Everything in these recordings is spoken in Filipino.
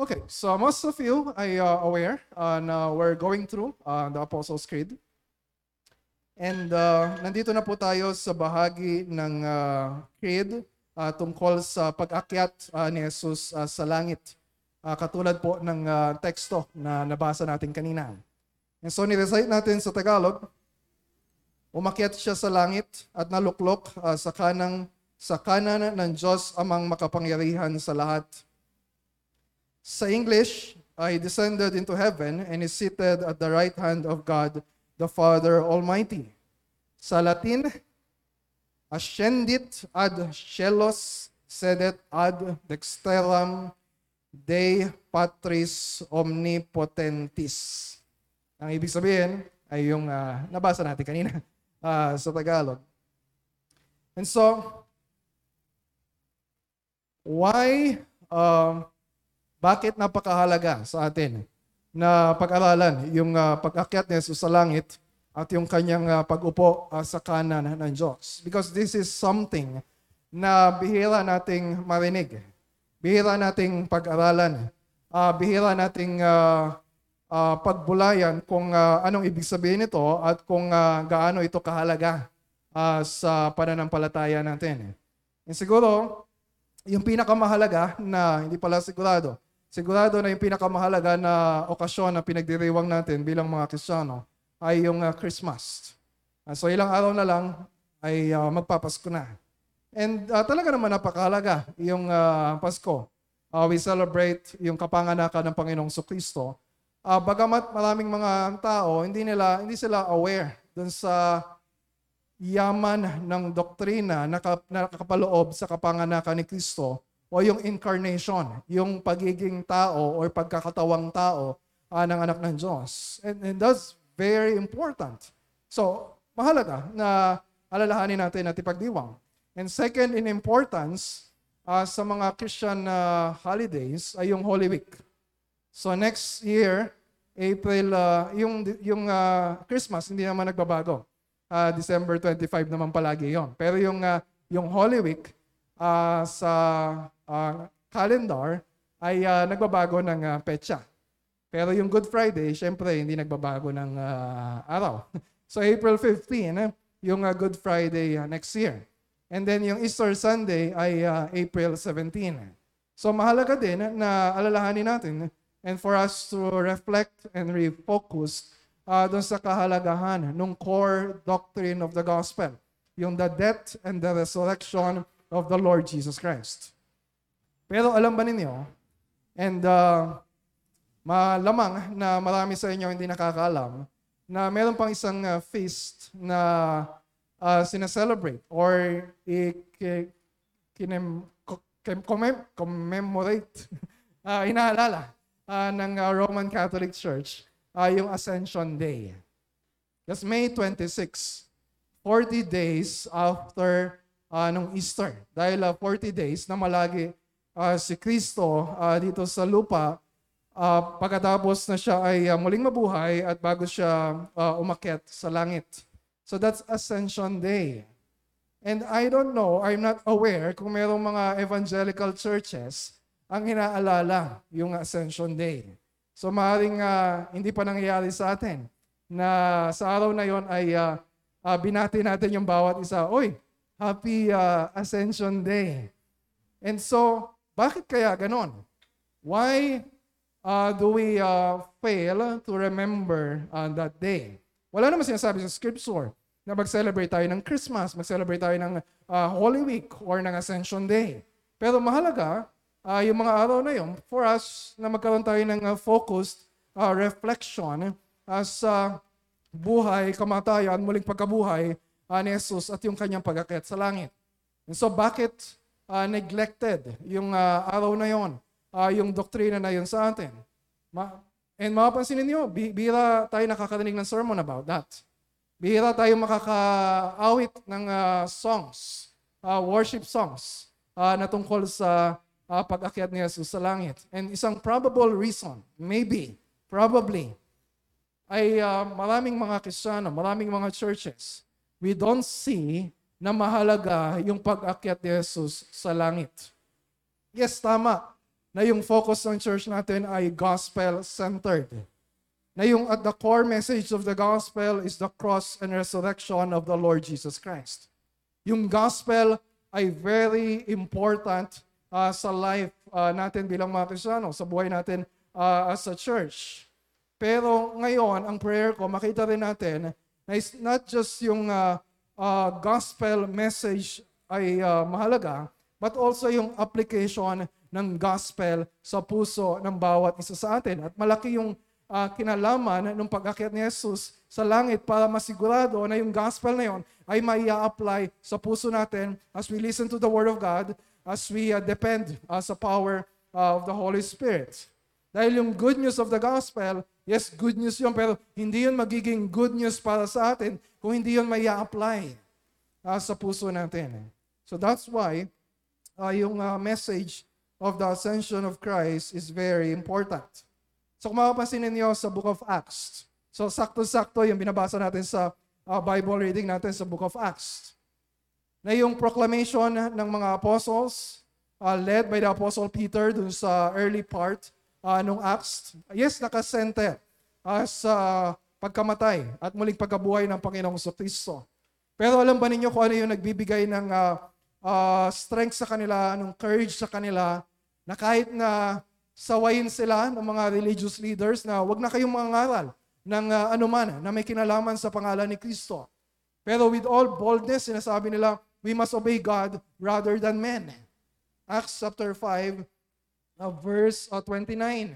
Okay, so most of you are uh, aware uh, na we're going through uh, the Apostles' Creed. And uh, nandito na po tayo sa bahagi ng uh, creed uh, tungkol sa pag-akyat uh, ni Jesus uh, sa langit. Uh, katulad po ng uh, teksto na nabasa natin kanina. And so nirecite natin sa Tagalog, umakyat siya sa langit at naluklok uh, sa kanang sa kanan ng Diyos amang makapangyarihan sa lahat. Sa English, I descended into heaven and is seated at the right hand of God, the Father Almighty. Sa Latin, ascendit ad cielos sedet ad dexteram Dei Patris Omnipotentis. Ang ibig sabihin ay yung uh, nabasa natin kanina uh, sa Tagalog. And so, why uh, bakit napakahalaga sa atin na pag-aralan yung uh, pag-akyat ni Jesus sa langit at yung kanyang uh, pag-upo uh, sa kanan ng Diyos? Because this is something na bihira nating marinig. Bihira nating pag-aralan. Uh, bihira nating uh, uh, pagbulayan kung uh, anong ibig sabihin nito at kung uh, gaano ito kahalaga uh, sa pananampalataya natin. And siguro, yung pinakamahalaga na hindi pala sigurado, sigurado na yung pinakamahalaga na okasyon na pinagdiriwang natin bilang mga Kristiyano ay yung uh, Christmas. Uh, so ilang araw na lang ay uh, magpapasko na. And uh, talaga naman napakahalaga yung uh, Pasko. Uh, we celebrate yung kapanganakan ng Panginoong Kristo. Uh, bagamat maraming mga tao, hindi nila hindi sila aware dun sa yaman ng doktrina na nakakapaloob sa kapanganakan ni Kristo o yung incarnation, yung pagiging tao or pagkakatawang tao uh, ng anak ng Diyos. And, and that's very important. So, mahalaga na alalahanin natin at ipagdiwang. And second in importance, uh, sa mga Christian uh, holidays ay yung Holy Week. So next year, April, uh, yung, yung uh, Christmas, hindi naman nagbabago. Uh, December 25 naman palagi yon. Pero yung, uh, yung Holy Week, uh, sa uh, calendar ay uh, nagbabago ng uh, petsa. Pero yung Good Friday, syempre, hindi nagbabago ng uh, araw. So April 15, eh, yung uh, Good Friday uh, next year. And then yung Easter Sunday ay uh, April 17. So mahalaga din na alalahanin natin and for us to reflect and refocus uh, doon sa kahalagahan ng core doctrine of the gospel. Yung the death and the resurrection of the Lord Jesus Christ. Pero alam ba ninyo, and uh, malamang na marami sa inyo hindi nakakaalam, na meron pang isang uh, feast na uh, sinaselebrate or i-kinem, commemorate, uh, inaalala uh, ng uh, Roman Catholic Church uh, yung Ascension Day. That's May 26, 40 days after uh, nung Easter. Dahil uh, 40 days na malagi uh, si Kristo uh, dito sa lupa uh, pagkatapos na siya ay uh, muling mabuhay at bago siya uh, umakyat sa langit. So that's Ascension Day. And I don't know, I'm not aware kung mayroong mga evangelical churches ang inaalala yung Ascension Day. So maaaring uh, hindi pa nangyayari sa atin na sa araw na yon ay uh, uh, binati natin yung bawat isa. Oy, Happy uh, Ascension Day. And so, bakit kaya ganon? Why uh, do we uh, fail to remember uh, that day? Wala naman sinasabi sa scripture na mag-celebrate tayo ng Christmas, mag-celebrate tayo ng uh, Holy Week or ng Ascension Day. Pero mahalaga, uh, yung mga araw na yun, for us na magkaroon tayo ng uh, focused uh, reflection uh, sa buhay, kamatayan, muling pagkabuhay uh, ni Jesus at yung kanyang pag sa langit. And so bakit uh, neglected yung uh, araw na yon, uh, yung doktrina na yon sa atin? Ma- and mapapansin ninyo, bihira tayo nakakarinig ng sermon about that. Bihira tayo makakaawit ng uh, songs, uh, worship songs uh, na tungkol sa uh, pag-akyat ni Jesus sa langit. And isang probable reason, maybe, probably, ay uh, maraming mga Kristiyano, maraming mga churches we don't see na mahalaga yung pag-akyat ni Jesus sa langit. Yes, tama. na yung focus ng church natin ay gospel-centered. Na yung at the core message of the gospel is the cross and resurrection of the Lord Jesus Christ. Yung gospel ay very important uh, sa life uh, natin bilang mga Kristiyano, sa buhay natin uh, as a church. Pero ngayon, ang prayer ko, makita rin natin na it's not just yung uh, uh, gospel message ay uh, mahalaga, but also yung application ng gospel sa puso ng bawat isa sa atin. At malaki yung uh, kinalaman ng pag-akyat ni Jesus sa langit para masigurado na yung gospel na yon ay may apply sa puso natin as we listen to the Word of God, as we uh, depend uh, sa power uh, of the Holy Spirit. Dahil yung good news of the gospel, yes, good news yun, pero hindi yun magiging good news para sa atin kung hindi yun may apply uh, sa puso natin. So that's why uh, yung uh, message of the ascension of Christ is very important. So kung mapapansin ninyo sa Book of Acts, so sakto-sakto yung binabasa natin sa uh, Bible reading natin sa Book of Acts, na yung proclamation ng mga apostles, uh, led by the Apostle Peter dun sa early part uh, nung Acts, yes, nakasente uh, sa pagkamatay at muling pagkabuhay ng Panginoong Kristo. Pero alam ba ninyo kung ano yung nagbibigay ng uh, uh, strength sa kanila, ng courage sa kanila, na kahit na sawayin sila ng mga religious leaders na wag na kayong mangaral ng uh, anuman na may kinalaman sa pangalan ni Kristo. Pero with all boldness, sinasabi nila, we must obey God rather than men. Acts chapter 5, uh, verse uh, 29.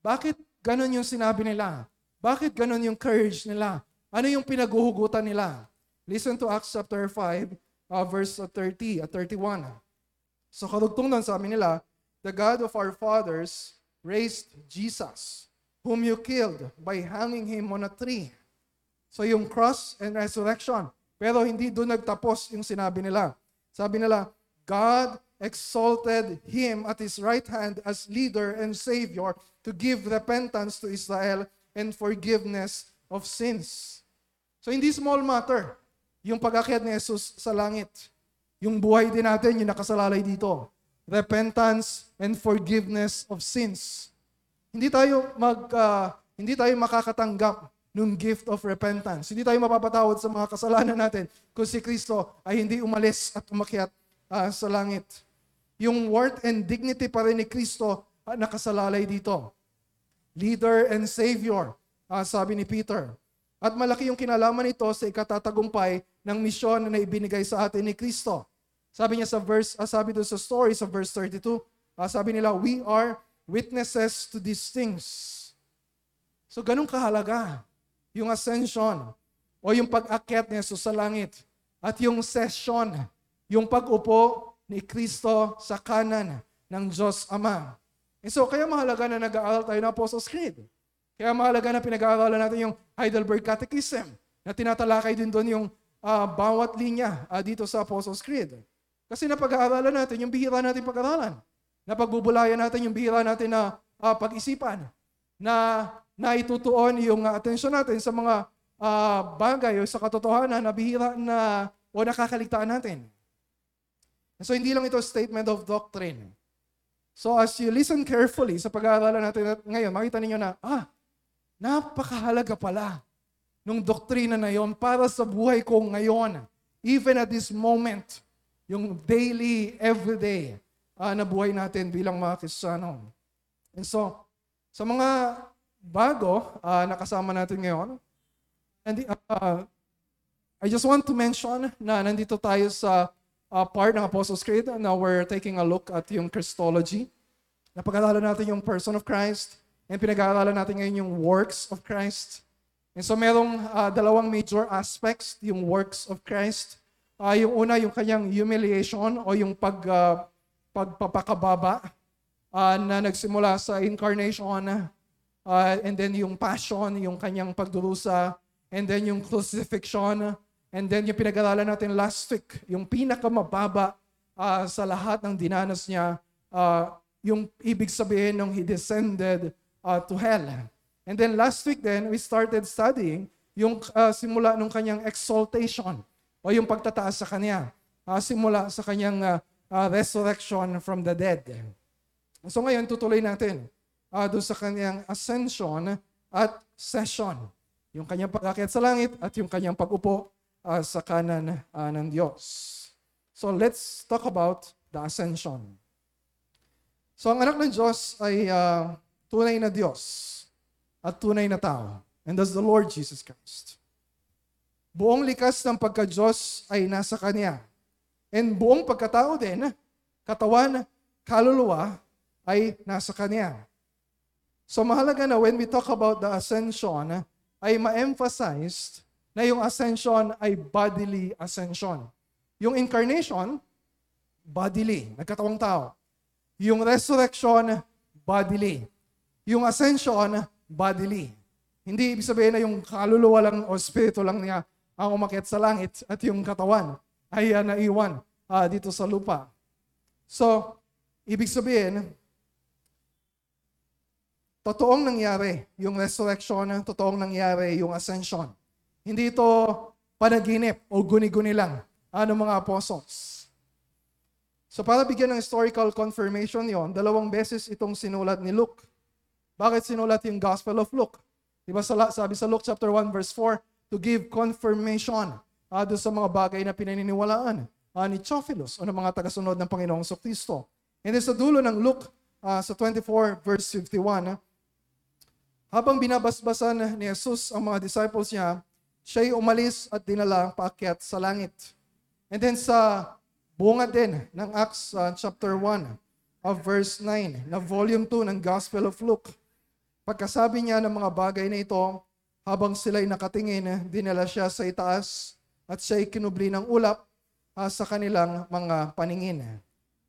Bakit ganun yung sinabi nila? Bakit ganun yung courage nila? Ano yung pinaguhugutan nila? Listen to Acts chapter 5, uh, verse 30 at 31. So karugtong doon sabi nila, The God of our fathers raised Jesus, whom you killed by hanging him on a tree. So yung cross and resurrection. Pero hindi doon nagtapos yung sinabi nila. Sabi nila, God exalted him at his right hand as leader and savior to give repentance to Israel and forgiveness of sins. So hindi small matter yung pag-akyat ni Jesus sa langit. Yung buhay din natin, yung nakasalalay dito. Repentance and forgiveness of sins. Hindi tayo mag uh, hindi tayo makakatanggap ng gift of repentance. Hindi tayo mapapatawad sa mga kasalanan natin kung si Kristo ay hindi umalis at umakyat uh, sa langit yung worth and dignity pa rin ni Kristo uh, nakasalalay dito. Leader and Savior, uh, sabi ni Peter. At malaki yung kinalaman nito sa ikatatagumpay ng misyon na ibinigay sa atin ni Kristo. Sabi niya sa verse, uh, sabi doon sa story sa verse 32, uh, sabi nila, we are witnesses to these things. So ganun kahalaga yung ascension o yung pag-akyat ni Jesus sa langit at yung session, yung pag-upo ni Kristo sa kanan ng Diyos Ama. And so, kaya mahalaga na nag-aaral tayo ng Apostles' Creed. Kaya mahalaga na pinag-aaralan natin yung Heidelberg Catechism na tinatalakay din doon yung uh, bawat linya uh, dito sa Apostles' Creed. Kasi napag-aaralan natin yung bihira natin pag-aralan. Napagbubulayan natin yung bihira natin na uh, pag-isipan. Na naitutuon yung uh, atensyon natin sa mga uh, bagay o sa katotohanan na bihira na o nakakaligtaan natin. So hindi lang ito statement of doctrine. So as you listen carefully sa pag-aaralan natin ngayon, makita ninyo na, ah, napakahalaga pala nung doktrina na yon para sa buhay ko ngayon. Even at this moment, yung daily, everyday uh, na buhay natin bilang mga Kristiyano. And so, sa mga bago uh, na kasama natin ngayon, and, uh, I just want to mention na nandito tayo sa uh, part ng Apostles' Creed. Now we're taking a look at yung Christology. Napag-aralan natin yung person of Christ and pinag-aaralan natin ngayon yung works of Christ. And so merong uh, dalawang major aspects, yung works of Christ. Uh, yung una, yung kanyang humiliation o yung pag, uh, pagpapakababa uh, na nagsimula sa incarnation uh, and then yung passion, yung kanyang pagdurusa, and then yung crucifixion, And then yung pinag-aralan natin last week, yung pinakamababa uh, sa lahat ng dinanas niya, uh, yung ibig sabihin nung he descended uh, to hell. And then last week then, we started studying yung uh, simula nung kanyang exaltation o yung pagtataas sa kanya. Uh, simula sa kanyang uh, uh, resurrection from the dead. So ngayon, tutuloy natin uh, doon sa kanyang ascension at session. Yung kanyang pag sa langit at yung kanyang pag-upo uh, sa kanan uh, ng Diyos. So let's talk about the ascension. So ang anak ng Diyos ay uh, tunay na Diyos at tunay na tao. And that's the Lord Jesus Christ. Buong likas ng pagka-Diyos ay nasa Kanya. And buong pagkatao din, katawan, kaluluwa, ay nasa Kanya. So mahalaga na when we talk about the ascension, ay ma-emphasized na yung ascension ay bodily ascension. Yung incarnation, bodily, nagkatawang tao. Yung resurrection, bodily. Yung ascension, bodily. Hindi ibig sabihin na yung kaluluwa lang o spirito lang niya ang umakyat sa langit at yung katawan ay uh, naiwan uh, dito sa lupa. So, ibig sabihin, totoong nangyari yung resurrection, totoong nangyari yung ascension. Hindi ito panaginip o guni-guni lang ano mga apostles. So para bigyan ng historical confirmation yon, dalawang beses itong sinulat ni Luke. Bakit sinulat yung Gospel of Luke? Diba sabi sa Luke chapter 1 verse 4, to give confirmation uh, doon sa mga bagay na pinaniniwalaan uh, ni Theophilus o ng mga tagasunod ng Panginoong Kristo. And then sa dulo ng Luke uh, sa 24 verse 51, uh, habang binabasbasan ni Jesus ang mga disciples niya, siya'y umalis at dinala paakyat sa langit. And then sa bunga din ng Acts uh, chapter 1 of verse 9 na volume 2 ng Gospel of Luke, pagkasabi niya ng mga bagay na ito, habang sila'y nakatingin, dinala siya sa itaas at siya'y kinubli ng ulap uh, sa kanilang mga paningin.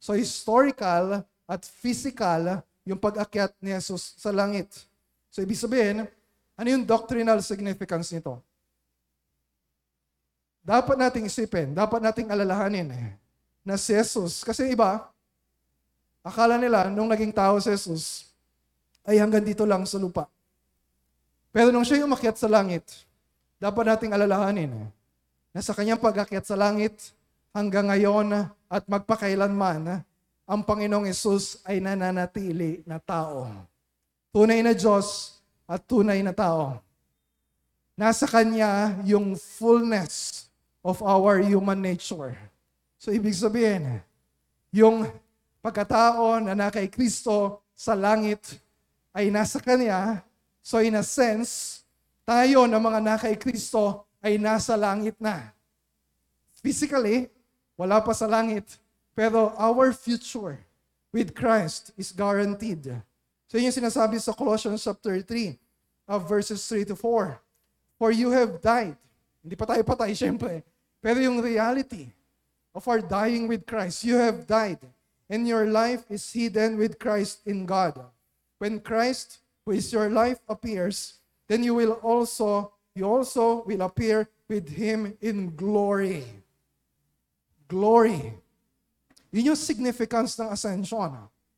So historical at physical yung pag-akyat ni Jesus sa langit. So ibig sabihin, ano yung doctrinal significance nito? Dapat nating isipin, dapat nating alalahanin eh, na si Jesus, kasi iba, akala nila nung naging tao si Jesus, ay hanggang dito lang sa lupa. Pero nung siya umakyat sa langit, dapat nating alalahanin eh, na sa kanyang pag-akyat sa langit hanggang ngayon at magpakailanman, ang Panginoong Yesus ay nananatili na tao. Tunay na Diyos at tunay na tao. Nasa Kanya yung fullness of our human nature. So ibig sabihin, yung pagkatao na na kay Kristo sa langit ay nasa Kanya So in a sense, tayo na mga na kay Kristo ay nasa langit na. Physically, wala pa sa langit. Pero our future with Christ is guaranteed. So yun yung sinasabi sa Colossians chapter 3, of verses 3 to 4. For you have died. Hindi pa tayo patay, syempre. Pero yung reality of our dying with Christ, you have died. And your life is hidden with Christ in God. When Christ who is your life appears, then you will also, you also will appear with Him in glory. Glory. Yun yung significance ng ascension.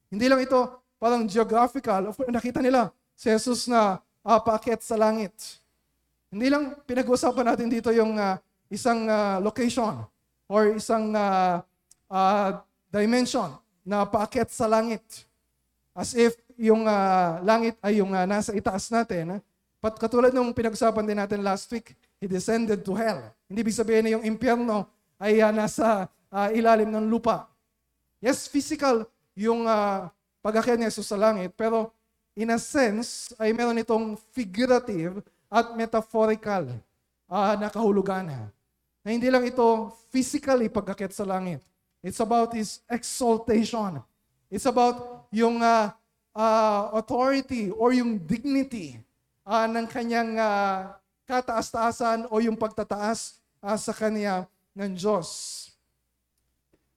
Hindi lang ito parang geographical. Nakita nila si Jesus na uh, paakyat sa langit. Hindi lang pinag-uusapan natin dito yung uh, isang uh, location or isang uh, uh, dimension na paakyat sa langit. As if yung uh, langit ay yung uh, nasa itaas natin. Pat katulad nung pinag-usapan din natin last week, He descended to hell. Hindi ibig sabihin na yung impyerno ay uh, nasa uh, ilalim ng lupa. Yes, physical yung uh, pag-akyat ni Jesus sa langit, pero in a sense, ay meron itong figurative at metaphorical uh, na kahulugan. Na hindi lang ito physically pag-akyat sa langit. It's about His exaltation. It's about yung uh, uh, authority or yung dignity uh, ng kanyang uh, kataas-taasan o yung pagtataas uh, sa kanya ng Diyos.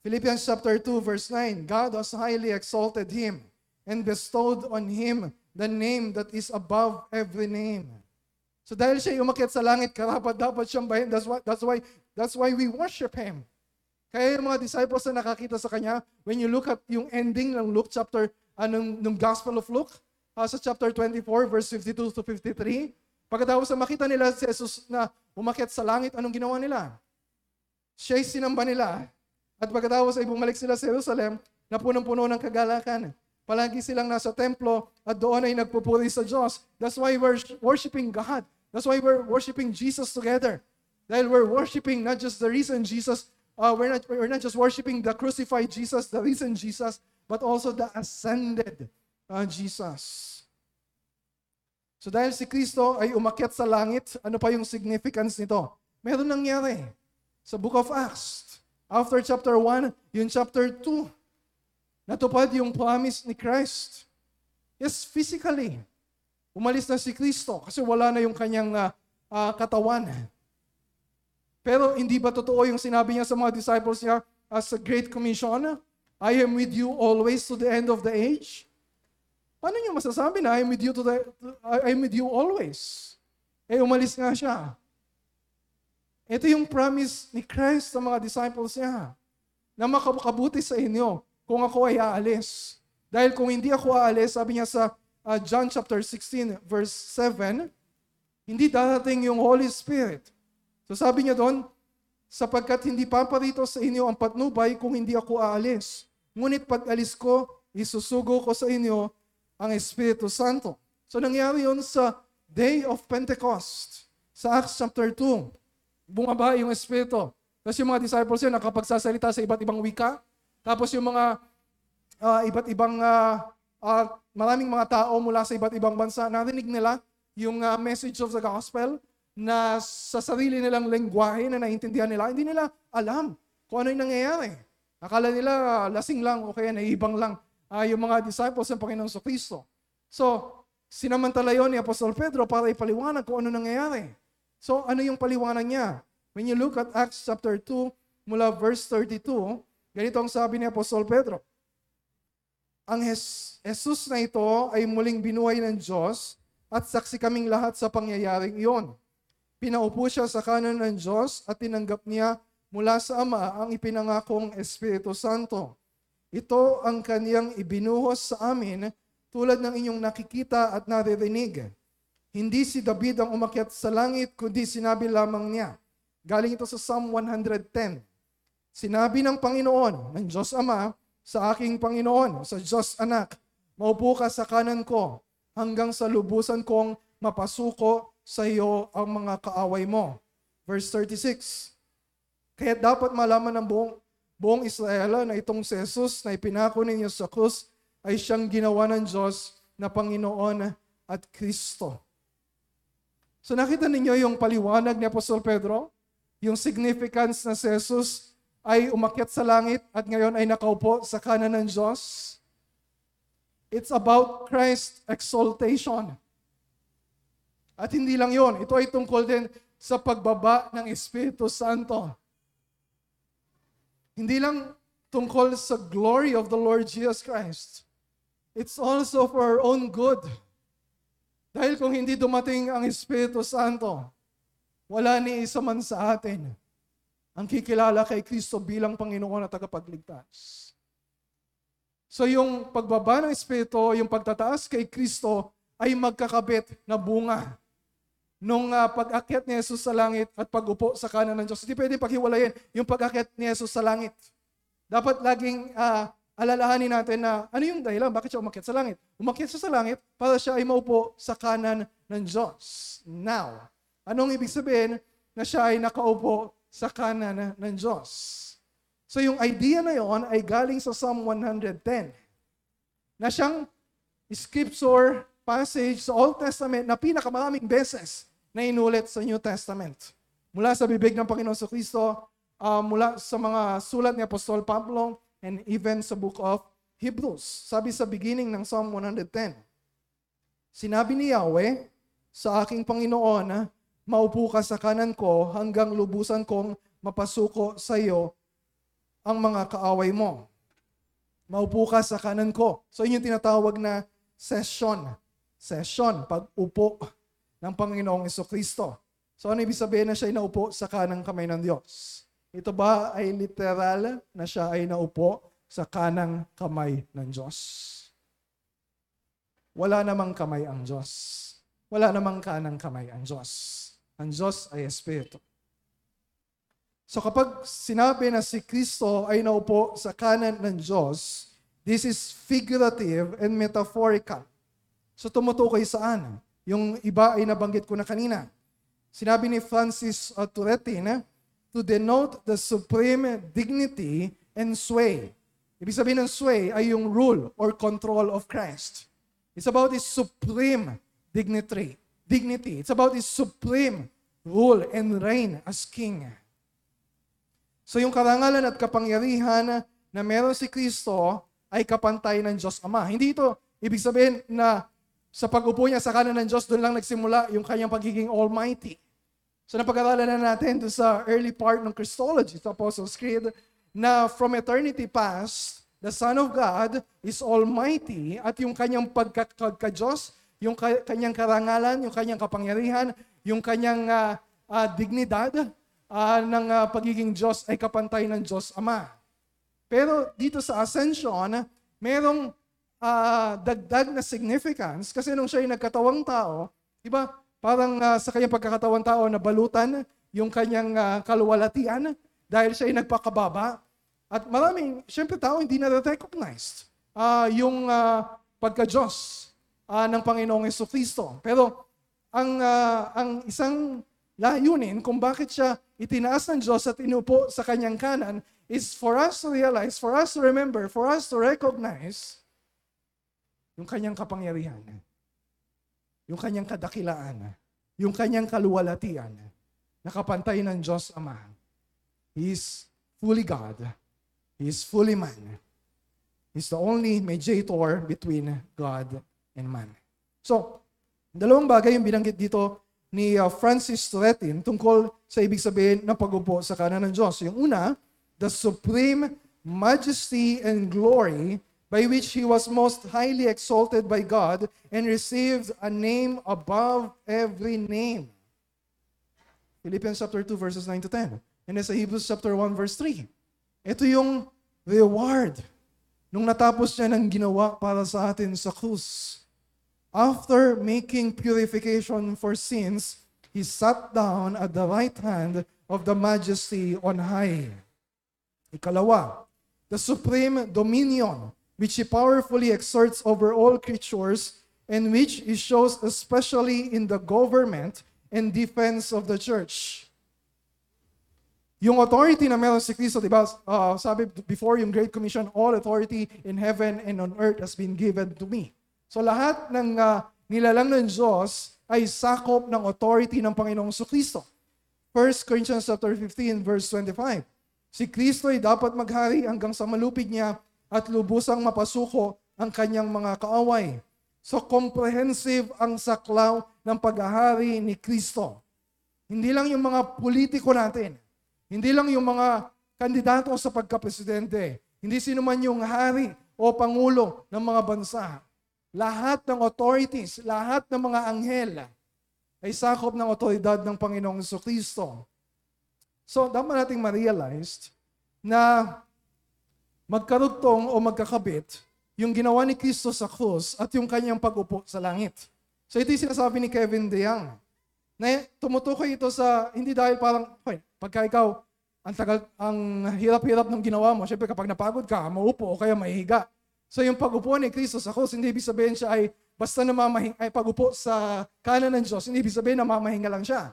Philippians chapter 2 verse 9, God has highly exalted him and bestowed on him the name that is above every name. So dahil siya umakyat sa langit, karapat dapat siyang bahin. That's why, that's why, that's why we worship Him. Kaya yung mga disciples na nakakita sa Kanya, when you look at yung ending ng Luke chapter anong nung Gospel of Luke, uh, sa chapter 24, verse 52 to 53. Pagkatapos na makita nila si Jesus na umakyat sa langit, anong ginawa nila? Siya'y sinamba nila. At pagkatapos ay bumalik sila sa Jerusalem na punong-puno ng kagalakan. Palagi silang nasa templo at doon ay nagpupuri sa Diyos. That's why we're worshiping God. That's why we're worshiping Jesus together. Dahil we're worshiping not just the reason Jesus, uh, we're, not, we're not just worshiping the crucified Jesus, the risen Jesus, but also the ascended uh, Jesus. So dahil si Kristo ay umakyat sa langit, ano pa yung significance nito? Meron nangyari sa Book of Acts. After chapter 1, yung chapter 2, natupad yung promise ni Christ. Yes, physically. Umalis na si Kristo kasi wala na yung kanyang uh, uh, katawan. Pero hindi ba totoo yung sinabi niya sa mga disciples niya as a great commission? I am with you always to the end of the age. Paano niyo masasabi na I'm with you to the I'm with you always? Eh umalis nga siya. Ito yung promise ni Christ sa mga disciples niya na makakabuti sa inyo kung ako ay aalis. Dahil kung hindi ako aalis, sabi niya sa uh, John chapter 16 verse 7, hindi darating yung Holy Spirit. So sabi niya doon, sapagkat hindi paparito sa inyo ang patnubay kung hindi ako aalis. Ngunit pag alis ko, isusugo ko sa inyo ang Espiritu Santo. So nangyari yun sa Day of Pentecost, sa Acts chapter 2. Bumaba yung Espiritu. Tapos yung mga disciples yun nakapagsasalita sa iba't ibang wika. Tapos yung mga uh, iba't ibang uh, uh, maraming mga tao mula sa iba't ibang bansa, narinig nila yung uh, message of the gospel na sa sarili nilang lengguwahe na naintindihan nila, hindi nila alam kung ano yung nangyayari. Akala nila lasing lang o kaya naibang lang uh, yung mga disciples ng Panginoon sa Kristo. So, sinamantala yon ni Apostol Pedro para ipaliwanag kung ano nangyayari. So, ano yung paliwanag niya? When you look at Acts chapter 2, mula verse 32, ganito ang sabi ni Apostol Pedro. Ang Jesus na ito ay muling binuhay ng Diyos at saksi kaming lahat sa pangyayaring iyon. Pinaupo siya sa kanan ng Diyos at tinanggap niya mula sa Ama ang ipinangakong Espiritu Santo. Ito ang kaniyang ibinuhos sa amin tulad ng inyong nakikita at naririnig. Hindi si David ang umakyat sa langit, kundi sinabi lamang niya. Galing ito sa Psalm 110. Sinabi ng Panginoon, ng Diyos Ama, sa aking Panginoon, sa Diyos Anak, maupo ka sa kanan ko hanggang sa lubusan kong mapasuko sa iyo ang mga kaaway mo. Verse 36. Kaya dapat malaman ng buong buong Israel na itong si Jesus na ipinako ninyo sa krus ay siyang ginawa ng Diyos na Panginoon at Kristo. So nakita ninyo yung paliwanag ni Apostol Pedro? Yung significance na si Jesus ay umakyat sa langit at ngayon ay nakaupo sa kanan ng Diyos. It's about Christ's exaltation. At hindi lang yon, ito ay tungkol din sa pagbaba ng Espiritu Santo. Hindi lang tungkol sa glory of the Lord Jesus Christ. It's also for our own good. Dahil kung hindi dumating ang Espiritu Santo, wala ni isa man sa atin ang kikilala kay Kristo bilang Panginoon at tagapagligtas. So yung pagbaba ng Espiritu, yung pagtataas kay Kristo ay magkakabit na bunga nung uh, pag-akyat ni Jesus sa langit at pag-upo sa kanan ng Diyos. Hindi pwede paghiwalayin yung pag-akyat ni Jesus sa langit. Dapat laging uh, alalahanin natin na ano yung dahilan, bakit siya umakyat sa langit? Umakyat siya sa langit para siya ay maupo sa kanan ng Diyos. Now, anong ibig sabihin na siya ay nakaupo sa kanan ng Diyos. So yung idea na yon ay galing sa Psalm 110 na siyang scripture passage sa Old Testament na pinakamaraming beses na inulit sa New Testament. Mula sa bibig ng Panginoon sa Kristo, uh, mula sa mga sulat ni Apostol Pablo, and even sa book of Hebrews. Sabi sa beginning ng Psalm 110, Sinabi ni Yahweh sa aking Panginoon, maupo ka sa kanan ko hanggang lubusan kong mapasuko sa iyo ang mga kaaway mo. Maupo ka sa kanan ko. So yun yung tinatawag na session. Session, pag-upo ng Panginoong Kristo. So ano ibig sabihin na siya ay naupo sa kanang kamay ng Diyos? Ito ba ay literal na siya ay naupo sa kanang kamay ng Diyos? Wala namang kamay ang Diyos. Wala namang kanang kamay ang Diyos. Ang Diyos ay Espiritu. So kapag sinabi na si Kristo ay naupo sa kanan ng Diyos, this is figurative and metaphorical. So tumutukoy saan? Yung iba ay nabanggit ko na kanina. Sinabi ni Francis Turretin, to denote the supreme dignity and sway. Ibig sabihin ng sway ay yung rule or control of Christ. It's about His supreme dignity. Dignity. It's about His supreme rule and reign as King. So yung karangalan at kapangyarihan na meron si Kristo ay kapantay ng Diyos Ama. Hindi ito ibig sabihin na sa pag-upo niya sa kanan ng Diyos, doon lang nagsimula yung kanyang pagiging almighty. So napag-aralan na natin sa early part ng Christology, sa Apostles' Creed, na from eternity past, the Son of God is almighty at yung kanyang pagkakadiyos, yung kanyang karangalan, yung kanyang kapangyarihan, yung kanyang uh, uh, dignidad uh, ng uh, pagiging Diyos ay kapantay ng Diyos Ama. Pero dito sa Ascension, merong uh, dagdag na significance kasi nung siya ay nagkatawang tao, di ba, parang uh, sa kanyang pagkakatawang tao na balutan yung kanyang uh, kaluwalatian dahil siya ay nagpakababa. At maraming, syempre tao hindi na-recognize uh, yung uh, pagka-Diyos uh, ng Panginoong Yeso Kristo. Pero ang, uh, ang isang layunin kung bakit siya itinaas ng Diyos at inupo sa kanyang kanan is for us to realize, for us to remember, for us to recognize yung kanyang kapangyarihan, yung kanyang kadakilaan, yung kanyang kaluwalhatian, nakapantay ng Diyos Ama. He is fully God. He is fully man. He's the only mediator between God and man. So, dalawang bagay yung binanggit dito ni uh, Francis Turretin tungkol sa ibig sabihin ng pag-upo sa kanan ng Diyos. Yung una, the supreme majesty and glory by which he was most highly exalted by God and received a name above every name. Philippians chapter 2 verses 9 to 10. And sa Hebrews chapter 1 verse 3. Ito yung reward nung natapos niya ng ginawa para sa atin sa krus. After making purification for sins, he sat down at the right hand of the majesty on high. Ikalawa, the supreme dominion which he powerfully exerts over all creatures, and which he shows especially in the government and defense of the church. Yung authority na meron si Kristo, di ba, uh, sabi before yung Great Commission, all authority in heaven and on earth has been given to me. So lahat ng uh, nilalang ng Diyos ay sakop ng authority ng Panginoong Kristo. 1 Corinthians chapter 15 verse 25. Si Kristo ay dapat maghari hanggang sa malupig niya at lubusang mapasuko ang kanyang mga kaaway. So comprehensive ang saklaw ng paghahari ni Kristo. Hindi lang yung mga politiko natin. Hindi lang yung mga kandidato sa pagkapresidente. Hindi sino man yung hari o pangulo ng mga bansa. Lahat ng authorities, lahat ng mga anghel ay sakop ng otoridad ng Panginoong Kristo. So, dapat nating ma-realize na magkarugtong o magkakabit yung ginawa ni Kristo sa krus at yung kanyang pag-upo sa langit. So ito yung sinasabi ni Kevin DeYoung. Na tumutukoy ito sa, hindi dahil parang, okay, pagka ikaw, ang tagal, ang hirap-hirap ng ginawa mo, syempre kapag napagod ka, maupo o kaya mahihiga. So yung pag-upo ni Kristo sa krus, hindi ibig sabihin siya ay basta namamahing, ay pag-upo sa kanan ng Diyos, hindi ibig sabihin na mamahinga lang siya.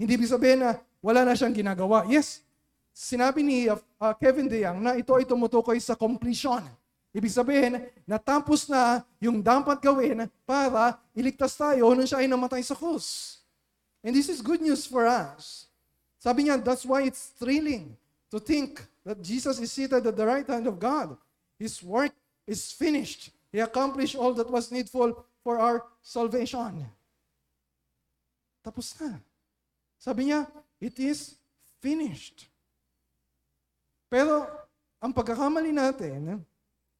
Hindi ibig sabihin na wala na siyang ginagawa. Yes, sinabi ni uh, uh, Kevin DeYoung na ito ay tumutukoy sa completion. Ibig sabihin, natapos na yung dapat gawin para iligtas tayo nung siya ay namatay sa krus. And this is good news for us. Sabi niya, that's why it's thrilling to think that Jesus is seated at the right hand of God. His work is finished. He accomplished all that was needful for our salvation. Tapos na. Sabi niya, it is finished. Pero ang pagkakamali natin,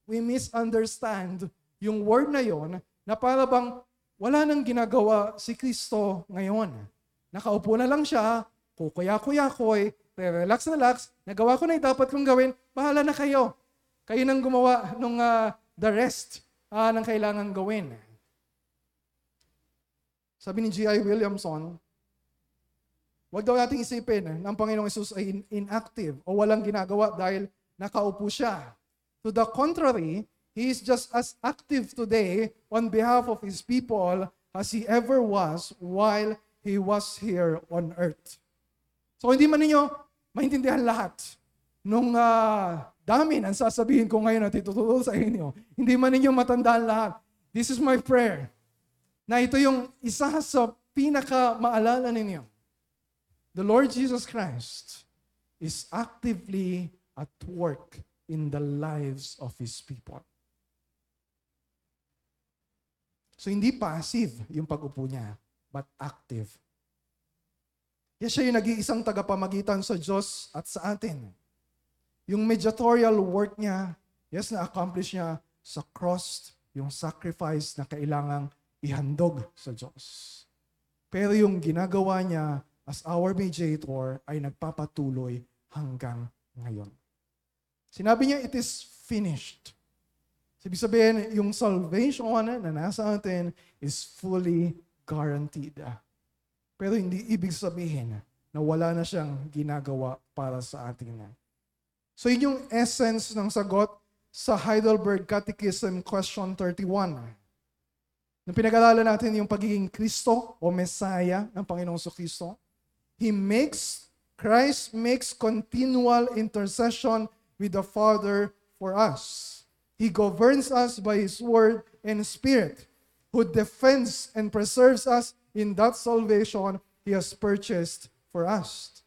we misunderstand yung word na yon na para bang wala nang ginagawa si Kristo ngayon. Nakaupo na lang siya, kukuya-kuya-koy, relax relax, nagawa ko na yung dapat kong gawin, bahala na kayo. Kayo nang gumawa nung uh, the rest uh, ng kailangan gawin. Sabi ni G.I. Williamson, Huwag daw nating isipin na ang Panginoong Isus ay inactive o walang ginagawa dahil nakaupo siya. To the contrary, He is just as active today on behalf of His people as He ever was while He was here on earth. So hindi man ninyo maintindihan lahat nung uh, dami ng sasabihin ko ngayon at ituturo sa inyo. Hindi man ninyo matandaan lahat. This is my prayer. Na ito yung isa sa pinaka maalala ninyo. The Lord Jesus Christ is actively at work in the lives of His people. So hindi passive yung pag-upo niya, but active. Yes, siya yung nag-iisang tagapamagitan sa Diyos at sa atin. Yung mediatorial work niya, yes, na-accomplish niya sa cross, yung sacrifice na kailangang ihandog sa Diyos. Pero yung ginagawa niya as our mediator ay nagpapatuloy hanggang ngayon. Sinabi niya, it is finished. Sabi sabihin, yung salvation na nasa atin is fully guaranteed. Pero hindi ibig sabihin na wala na siyang ginagawa para sa atin. So yun yung essence ng sagot sa Heidelberg Catechism question 31. Nung pinag-aralan natin yung pagiging Kristo o Messiah ng Panginoong Kristo, He makes, Christ makes continual intercession with the Father for us. He governs us by His Word and Spirit, who defends and preserves us in that salvation He has purchased for us.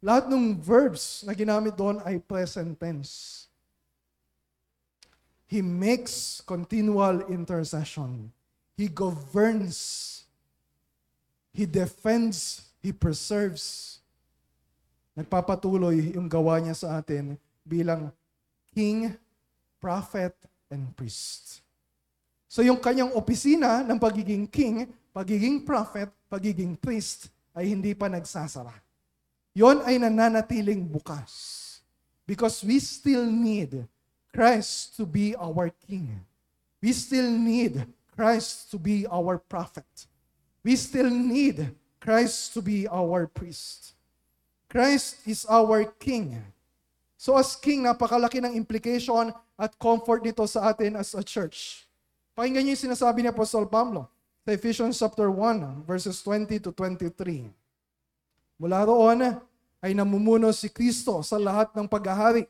Lahat ng verbs na ginamit doon ay present tense. He makes continual intercession. He governs. He defends. He preserves. Nagpapatuloy yung gawa niya sa atin bilang King prophet, and priest. So yung kanyang opisina ng pagiging king, pagiging prophet, pagiging priest ay hindi pa nagsasara. Yon ay nananatiling bukas. Because we still need Christ to be our king. We still need Christ to be our prophet. We still need Christ to be our priest. Christ is our king. So as king, napakalaki ng implication at comfort nito sa atin as a church. Pakinggan niyo yung sinasabi ni Apostle Pablo sa Ephesians chapter 1, verses 20 to 23. Mula roon ay namumuno si Kristo sa lahat ng paghahari,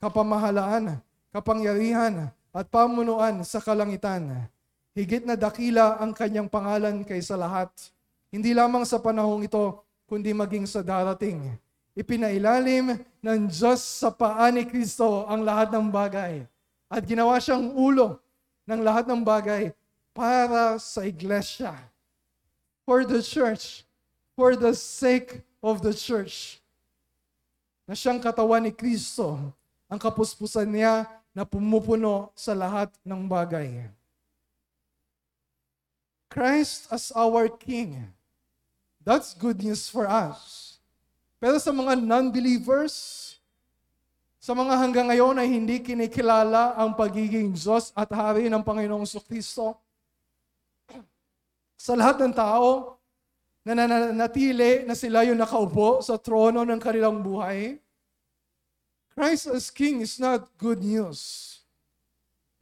kapamahalaan, kapangyarihan, at pamunuan sa kalangitan. Higit na dakila ang kanyang pangalan kaysa lahat. Hindi lamang sa panahong ito, kundi maging sa darating ipinailalim ng Diyos sa paa ni Kristo ang lahat ng bagay. At ginawa siyang ulo ng lahat ng bagay para sa iglesia. For the church. For the sake of the church. Na siyang katawan ni Kristo. Ang kapuspusan niya na pumupuno sa lahat ng bagay. Christ as our King. That's good news for us. Pero sa mga non-believers, sa mga hanggang ngayon ay hindi kinikilala ang pagiging Diyos at Hari ng Panginoong Kristo, sa lahat ng tao na nananatili na sila yung nakaupo sa trono ng kanilang buhay, Christ as King is not good news.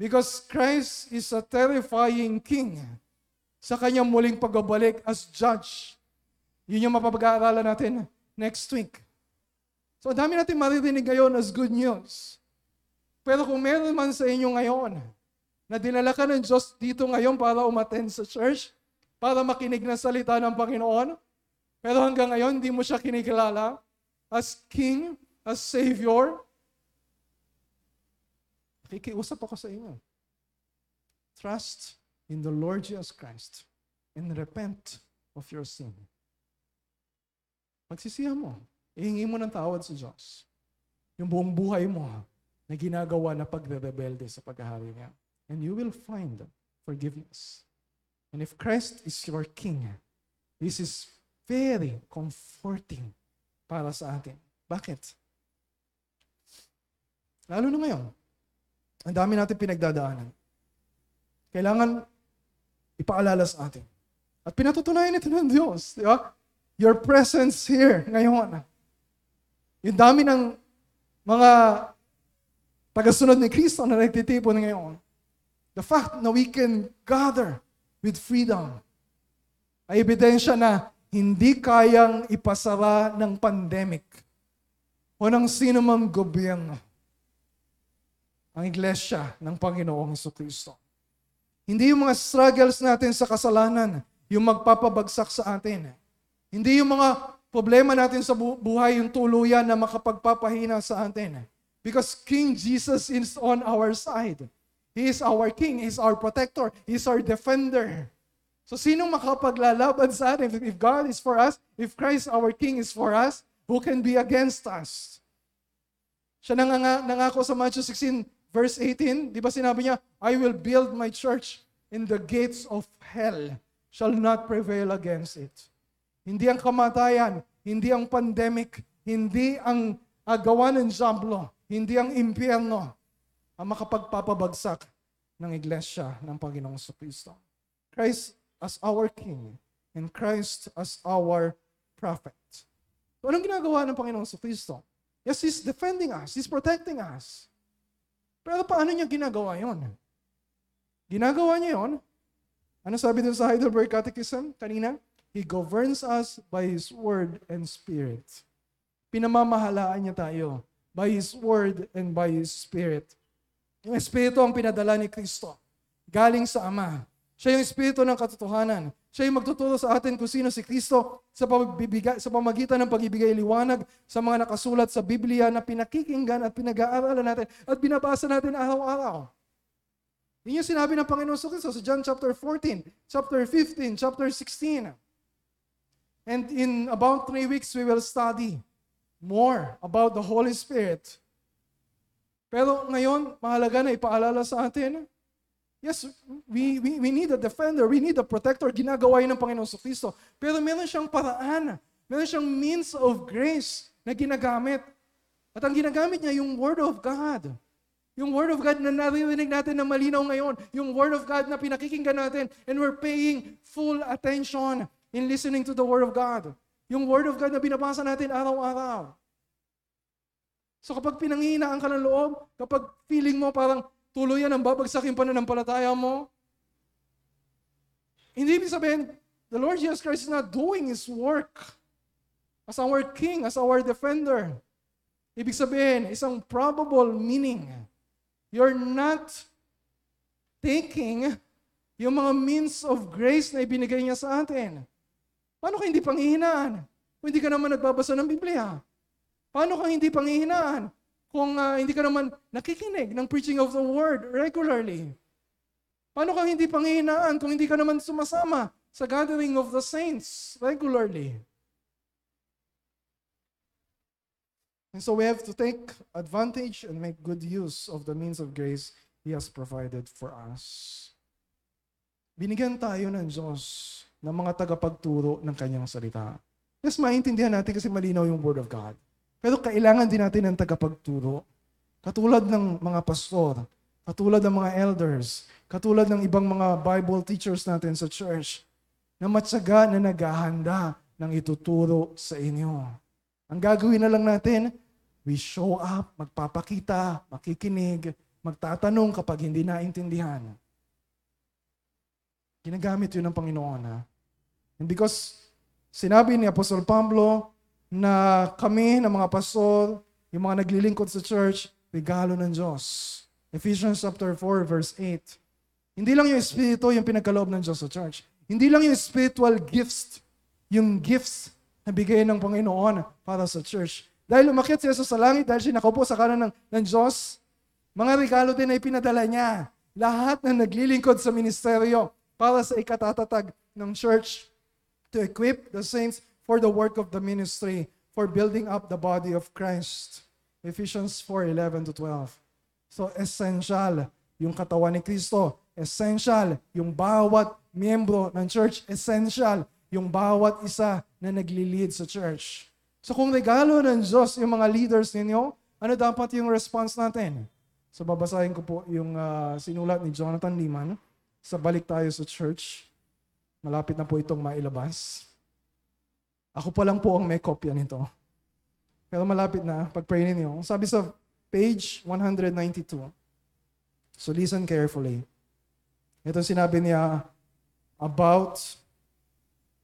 Because Christ is a terrifying King sa kanyang muling pagbabalik as judge. Yun yung mapapag-aaralan natin next week. So, dami natin maririnig ngayon as good news. Pero kung meron man sa inyo ngayon, na dinala ka ng Diyos dito ngayon para umaten sa church, para makinig ng salita ng Panginoon, pero hanggang ngayon, hindi mo siya kinikilala as King, as Savior, Kikiusap ako sa inyo. Trust in the Lord Jesus Christ and repent of your sin. Pagsisihan mo. Ihingi mo ng tawad sa Diyos. Yung buong buhay mo na ginagawa na pagre-rebelde sa paghahari niya. And you will find forgiveness. And if Christ is your King, this is very comforting para sa atin. Bakit? Lalo na ngayon, ang dami natin pinagdadaanan. Kailangan ipaalala sa atin. At pinatutunayan ito ng Diyos. Di ba? your presence here ngayon. Yung dami ng mga tagasunod ni Kristo na nagtitipon ngayon, the fact na we can gather with freedom ay ebidensya na hindi kayang ipasara ng pandemic o ng sino mang gobyerno ang iglesia ng Panginoong Heso Kristo. Hindi yung mga struggles natin sa kasalanan yung magpapabagsak sa atin. Hindi yung mga problema natin sa bu- buhay yung tuluyan na makapagpapahina sa atin. Because King Jesus is on our side. He is our King. He is our protector. He is our defender. So sinong makapaglalaban sa atin? If God is for us, if Christ our King is for us, who can be against us? Siya nanganga, nangako sa Matthew 16, verse 18, di ba sinabi niya, I will build my church in the gates of hell shall not prevail against it. Hindi ang kamatayan, hindi ang pandemic, hindi ang agawa ng jamblo, hindi ang impyerno ang makapagpapabagsak ng iglesia ng Panginoong Kristo. Christ as our King and Christ as our prophet. So anong ginagawa ng Panginoong Kristo? Yes, He's defending us. He's protecting us. Pero paano niya ginagawa yon? Ginagawa niya yon. Ano sabi dun sa Heidelberg Catechism kanina? He governs us by His Word and Spirit. Pinamamahalaan niya tayo by His Word and by His Spirit. Yung Espiritu ang pinadala ni Kristo. Galing sa Ama. Siya yung Espiritu ng katotohanan. Siya yung magtuturo sa atin kung sino si Kristo sa, pagbibigay, sa pamagitan ng pag-ibigay liwanag sa mga nakasulat sa Biblia na pinakikinggan at pinag-aaralan natin at binabasa natin araw-araw. Yun yung sinabi ng Panginoon sa Kristo sa John chapter 14, chapter 15, chapter 16. And in about three weeks, we will study more about the Holy Spirit. Pero ngayon, mahalaga na ipaalala sa atin, yes, we, we, we need a defender, we need a protector, ginagawa yun ng Panginoon sa Kristo. Pero meron siyang paraan, meron siyang means of grace na ginagamit. At ang ginagamit niya, yung Word of God. Yung Word of God na naririnig natin na malinaw ngayon. Yung Word of God na pinakikinggan natin and we're paying full attention in listening to the Word of God. Yung Word of God na binabasa natin araw-araw. So kapag pinanghihinaan ka ng kapag feeling mo parang tuluyan ang babagsakin pananampalataya mo, hindi ibig sabihin, the Lord Jesus Christ is not doing His work as our King, as our defender. Ibig sabihin, isang probable meaning. You're not taking yung mga means of grace na ibinigay niya sa atin. Paano ka hindi panghihinaan? Kung hindi ka naman nagbabasa ng Biblia. Paano ka hindi panghihinaan? Kung uh, hindi ka naman nakikinig ng preaching of the word regularly. Paano ka hindi panghihinaan kung hindi ka naman sumasama sa gathering of the saints regularly? And so we have to take advantage and make good use of the means of grace He has provided for us. Binigyan tayo ng Diyos ng mga tagapagturo ng kanyang salita. Yes, maintindihan natin kasi malinaw yung Word of God. Pero kailangan din natin ng tagapagturo. Katulad ng mga pastor, katulad ng mga elders, katulad ng ibang mga Bible teachers natin sa church, na matyaga na naghahanda ng ituturo sa inyo. Ang gagawin na lang natin, we show up, magpapakita, makikinig, magtatanong kapag hindi naintindihan. Ginagamit yun ng Panginoon. Ha? And because sinabi ni Apostol Pablo na kami ng mga pastor, yung mga naglilingkod sa church, regalo ng Diyos. Ephesians chapter 4 verse 8. Hindi lang yung espiritu yung pinagkaloob ng Diyos sa church. Hindi lang yung spiritual gifts, yung gifts na bigay ng Panginoon para sa church. Dahil umakyat si Jesus sa langit, dahil siya nakaupo sa kanan ng, ng Diyos, mga regalo din ay pinadala niya. Lahat na naglilingkod sa ministeryo para sa ikatatatag ng church to equip the saints for the work of the ministry, for building up the body of Christ. Ephesians 4:11 to 12. So essential yung katawan ni Kristo. Essential yung bawat miyembro ng church. Essential yung bawat isa na nagli-lead sa church. So kung regalo ng Diyos yung mga leaders ninyo, ano dapat yung response natin? So babasahin ko po yung uh, sinulat ni Jonathan Liman sa Balik Tayo sa Church. Malapit na po itong mailabas. Ako pa lang po ang may kopya nito. Pero malapit na, pag-pray ninyo. Sabi sa page 192. So listen carefully. Ito sinabi niya about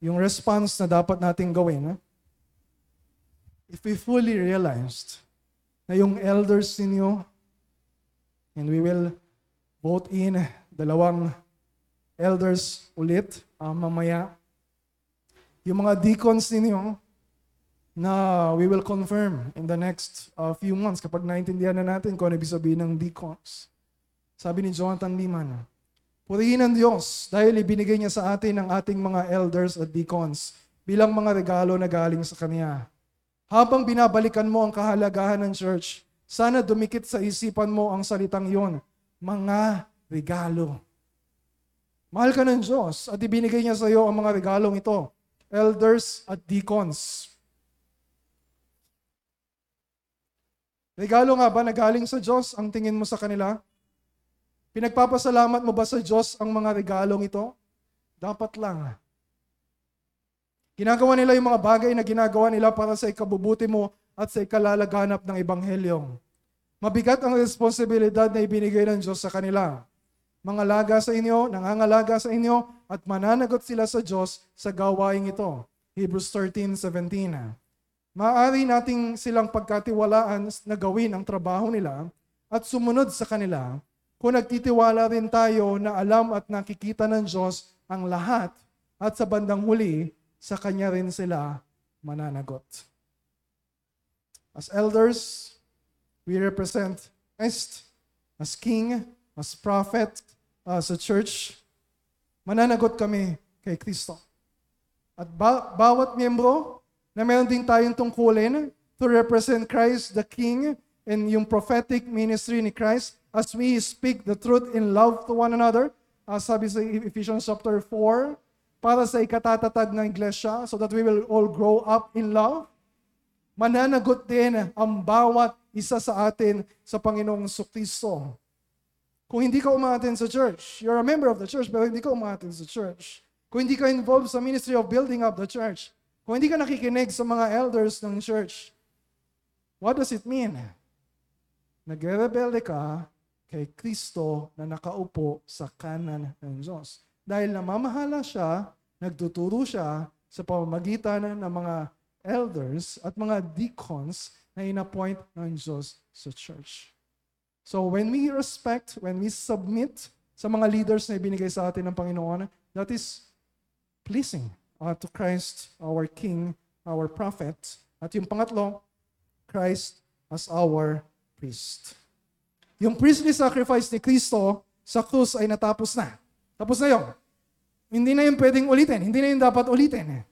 yung response na dapat nating gawin. If we fully realized na yung elders ninyo, and we will vote in dalawang elders ulit uh, mamaya. Yung mga deacons ninyo, na we will confirm in the next uh, few months kapag naintindihan na natin kung ano ibig sabihin ng deacons. Sabi ni Jonathan Liman, Purihin ang Diyos dahil ibinigay niya sa atin ang ating mga elders at deacons bilang mga regalo na galing sa Kanya. Habang binabalikan mo ang kahalagahan ng church, sana dumikit sa isipan mo ang salitang yon, mga regalo. Mahal ka ng Diyos at ibinigay niya sa iyo ang mga regalong ito, elders at deacons. Regalo nga ba na galing sa Diyos ang tingin mo sa kanila? Pinagpapasalamat mo ba sa Diyos ang mga regalong ito? Dapat lang. Ginagawa nila yung mga bagay na ginagawa nila para sa ikabubuti mo at sa ikalalaganap ng Ebanghelyo. Mabigat ang responsibilidad na ibinigay ng Diyos sa kanila. Mangalaga sa inyo, nangangalaga sa inyo, at mananagot sila sa Diyos sa gawaing ito. Hebrews 13:17. Maaari nating silang pagkatiwalaan na gawin ang trabaho nila at sumunod sa kanila kung nagtitiwala rin tayo na alam at nakikita ng Diyos ang lahat at sa bandang huli, sa Kanya rin sila mananagot. As elders, we represent Christ as King, as prophet, as a church. Mananagot kami kay Kristo. At ba- bawat miyembro na meron din tayong tungkulin to represent Christ the King in yung prophetic ministry ni Christ as we speak the truth in love to one another. Uh, sabi sa Ephesians chapter 4, para sa ikatatatag ng iglesia so that we will all grow up in love. Mananagot din ang bawat isa sa atin sa Panginoong Kristo. Kung hindi ka umaten sa church, you're a member of the church, pero hindi ka umaten sa church. Kung hindi ka involved sa ministry of building up the church, kung hindi ka nakikinig sa mga elders ng church, what does it mean? Nagre-rebelde ka kay Kristo na nakaupo sa kanan ng Diyos. Dahil namamahala siya, nagtuturo siya sa pamamagitan ng mga elders at mga deacons na inappoint ng Diyos sa church. So when we respect, when we submit sa mga leaders na ibinigay sa atin ng Panginoon, that is pleasing uh, to Christ, our King, our Prophet. At yung pangatlo, Christ as our priest. Yung priestly sacrifice ni Kristo sa krus ay natapos na. Tapos na yun. Hindi na yung pwedeng ulitin. Hindi na yung dapat ulitin.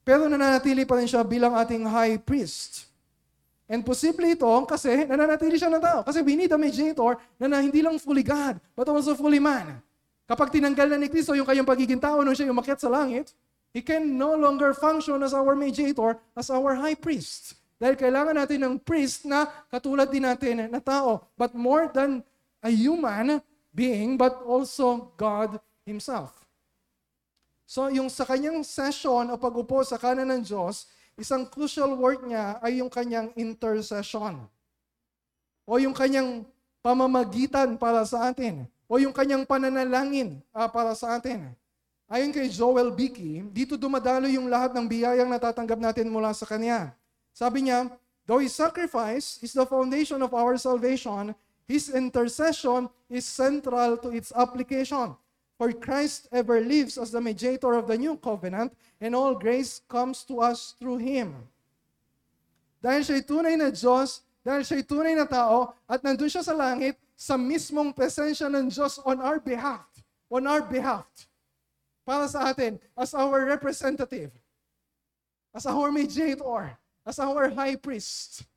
Pero nananatili pa rin siya bilang ating high priest. And posible ito kasi nananatili siya ng tao. Kasi we need a mediator na, na hindi lang fully God, but also fully man. Kapag tinanggal na ni Kristo yung kanyang pagiging tao nung siya umakyat sa langit, He can no longer function as our mediator, as our high priest. Dahil kailangan natin ng priest na katulad din natin na tao. But more than a human being, but also God Himself. So yung sa kanyang session o pag-upo sa kanan ng Diyos, isang crucial work niya ay yung kanyang intercession. O yung kanyang pamamagitan para sa atin. O yung kanyang pananalangin uh, para sa atin. Ayon kay Joel Bicky, dito dumadalo yung lahat ng biyayang natatanggap natin mula sa Kanya. Sabi niya, though His sacrifice is the foundation of our salvation, His intercession is central to its application. For Christ ever lives as the mediator of the new covenant, and all grace comes to us through Him. Dahil siya'y tunay na Diyos, dahil siya'y tunay na tao, at nandun siya sa langit, sa mismong presensya ng Diyos on our behalf. On our behalf para sa atin as our representative, as our mediator, as our high priest.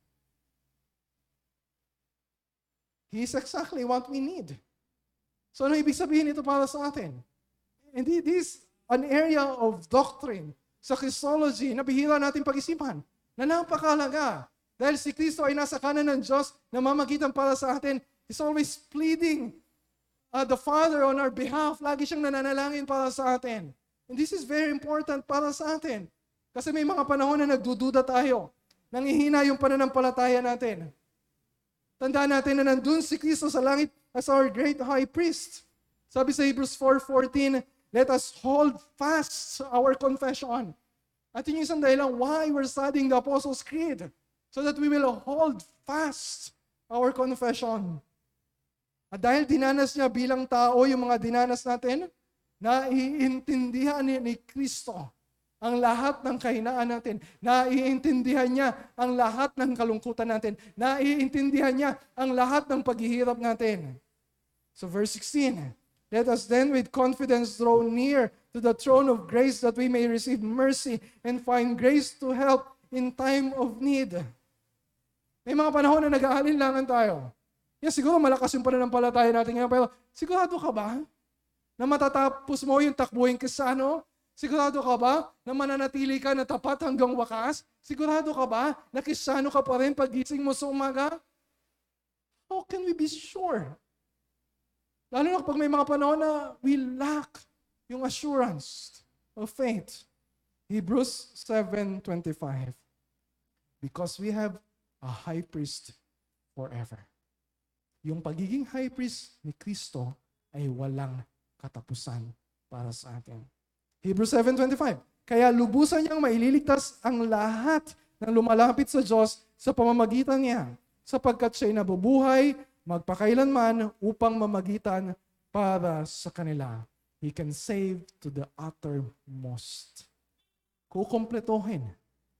He is exactly what we need. So ano ibig sabihin ito para sa atin? And this is an area of doctrine sa Christology na bihira natin pag-isipan na napakalaga. Dahil si Kristo ay nasa kanan ng Diyos na mamagitan para sa atin. He's always pleading uh, the Father on our behalf. Lagi siyang nananalangin para sa atin. And this is very important para sa atin. Kasi may mga panahon na nagdududa tayo. Nangihina yung pananampalataya natin. Tandaan natin na nandun si Kristo sa langit as our great high priest. Sabi sa Hebrews 4.14, let us hold fast our confession. At yun yung isang dahilan why we're studying the Apostles' Creed. So that we will hold fast our confession. At dahil dinanas niya bilang tao yung mga dinanas natin, naiintindihan ni, ni Kristo ang lahat ng kahinaan natin. Naiintindihan niya ang lahat ng kalungkutan natin. Naiintindihan niya ang lahat ng paghihirap natin. So verse 16, Let us then with confidence draw near to the throne of grace that we may receive mercy and find grace to help in time of need. May mga panahon na nag-aalinlangan tayo. Yes, siguro malakas yung pananampalataya natin ngayon, pero sigurado ka ba na matatapos mo yung takbuhin kasano? Sigurado ka ba na mananatili ka na tapat hanggang wakas? Sigurado ka ba na kisano ka pa rin pagising mo sa umaga? How can we be sure Lalo na kapag may mga panahon na we lack yung assurance of faith. Hebrews 7.25 Because we have a high priest forever. Yung pagiging high priest ni Kristo ay walang katapusan para sa atin. Hebrews 7.25 Kaya lubusan niyang maililigtas ang lahat ng lumalapit sa Diyos sa pamamagitan niya, sapagkat siya'y nabubuhay magpakailanman upang mamagitan para sa kanila. He can save to the uttermost. Kukompletohin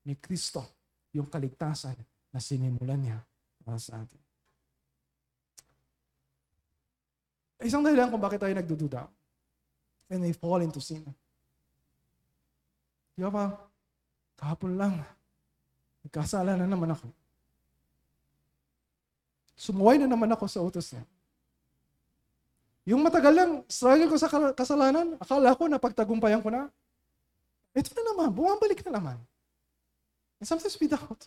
ni Kristo yung kaligtasan na sinimulan niya para sa atin. Isang dahilan kung bakit tayo nagdududa and we fall into sin. Di ba? Kahapon lang, nagkasala na naman ako. Sumuway na naman ako sa utos niya. Yung matagal lang, struggle ko sa kasalanan, akala ko na pagtagumpayan ko na. Ito na naman, bumabalik na naman. And sometimes we doubt.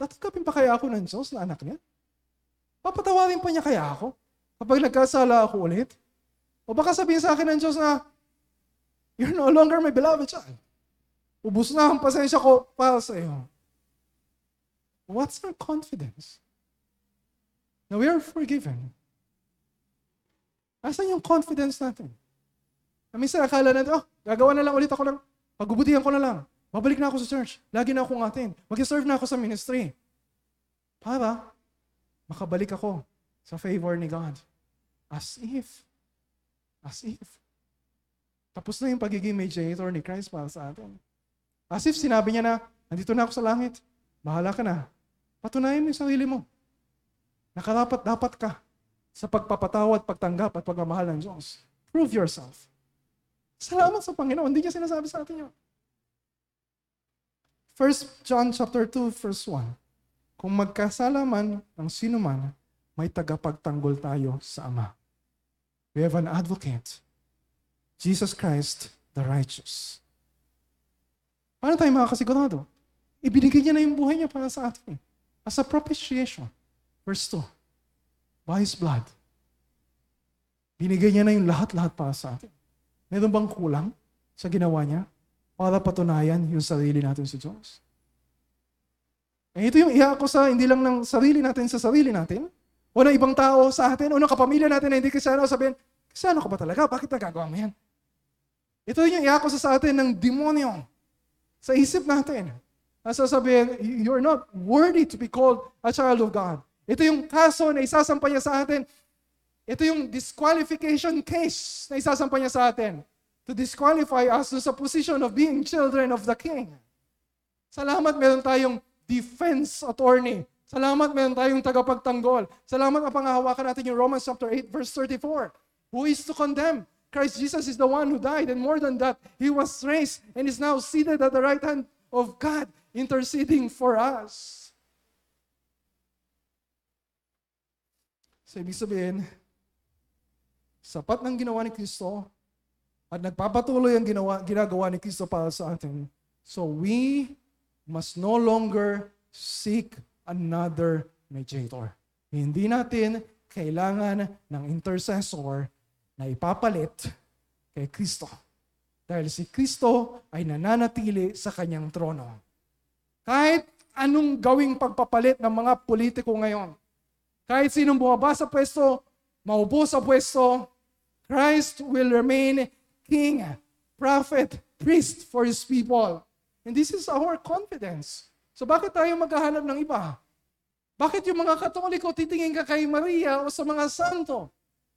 Tatanggapin pa kaya ako ng Diyos na anak niya? Papatawarin pa niya kaya ako? Kapag nagkasala ako ulit? O baka sabihin sa akin ng Diyos na, You're no longer my beloved child. Ubus na ang pasensya ko para sa iyo. What's our confidence? Na we are forgiven. Asan yung confidence natin? Na minsan akala natin, oh, gagawa na lang ulit ako ng, pagbubutihan ko na lang. Babalik na ako sa church. Lagi na akong atin. Mag-serve na ako sa ministry. Para makabalik ako sa favor ni God. As if. As if. Tapos na yung pagiging mediator ni Christ para sa atin. As if sinabi niya na, nandito na ako sa langit. Bahala ka na. Patunayan mo yung sarili mo. Nakarapat dapat ka sa pagpapatawad, pagtanggap at pagmamahal ng Diyos. Prove yourself. Salamat sa Panginoon. Hindi niya sinasabi sa atin yun. 1 John chapter 2 verse 1. Kung magkasala man ang sino man, may tagapagtanggol tayo sa Ama. We have an advocate, Jesus Christ, the righteous. Paano tayo makakasigurado? Ibinigay niya na yung buhay niya para sa atin. As a propitiation. Verse 2. By His blood. Binigay niya na yung lahat-lahat para sa atin. Meron bang kulang sa ginawa niya para patunayan yung sarili natin sa Diyos? Eh, ito yung ko sa hindi lang ng sarili natin sa sarili natin, o ng ibang tao sa atin, o ng kapamilya natin na hindi kasano, sabihin, kasano ka ba talaga? Bakit nagagawa mo yan? Ito yung ko sa atin ng demonyo sa isip natin. Nasasabihin, you're not worthy to be called a child of God. Ito yung kaso na isasampa niya sa atin. Ito yung disqualification case na isasampa niya sa atin to disqualify us sa position of being children of the King. Salamat meron tayong defense attorney. Salamat meron tayong tagapagtanggol. Salamat na pangahawakan natin yung Romans chapter 8 verse 34. Who is to condemn? Christ Jesus is the one who died and more than that, He was raised and is now seated at the right hand of God interceding for us. So, ibig sabihin, sapat ng ginawa ni Kristo at nagpapatuloy ang ginawa, ginagawa ni Kristo para sa atin. So, we must no longer seek another mediator. Hindi natin kailangan ng intercessor na ipapalit kay Kristo. Dahil si Kristo ay nananatili sa kanyang trono. Kahit anong gawing pagpapalit ng mga politiko ngayon. Kahit sinong bumaba sa pwesto, maupo sa pwesto, Christ will remain king, prophet, priest for his people. And this is our confidence. So bakit tayo maghahanap ng iba? Bakit yung mga katoliko titingin ka kay Maria o sa mga santo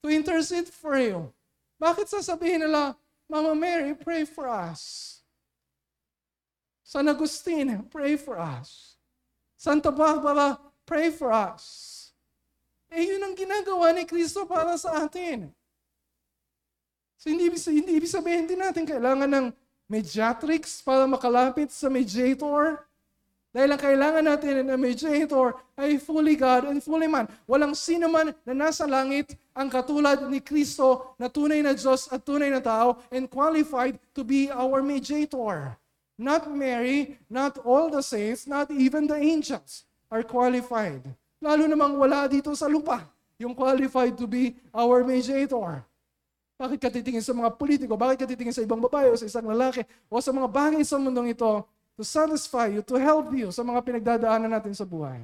to intercede for you? Bakit sasabihin nila, Mama Mary, pray for us. San Agustin, pray for us. Santa Barbara, pray for us. Eh, yun ang ginagawa ni Kristo para sa atin. So, hindi, hindi ibig sabihin din natin kailangan ng mediatrix para makalapit sa mediator. Dahil ang kailangan natin ng mediator ay fully God and fully man. Walang sino man na nasa langit ang katulad ni Kristo na tunay na Diyos at tunay na tao and qualified to be our mediator. Not Mary, not all the saints, not even the angels are qualified. Lalo namang wala dito sa lupa yung qualified to be our mediator. Bakit ka titingin sa mga politiko? Bakit ka titingin sa ibang babae o sa isang lalaki o sa mga bagay sa mundong ito to satisfy you, to help you sa mga pinagdadaanan natin sa buhay.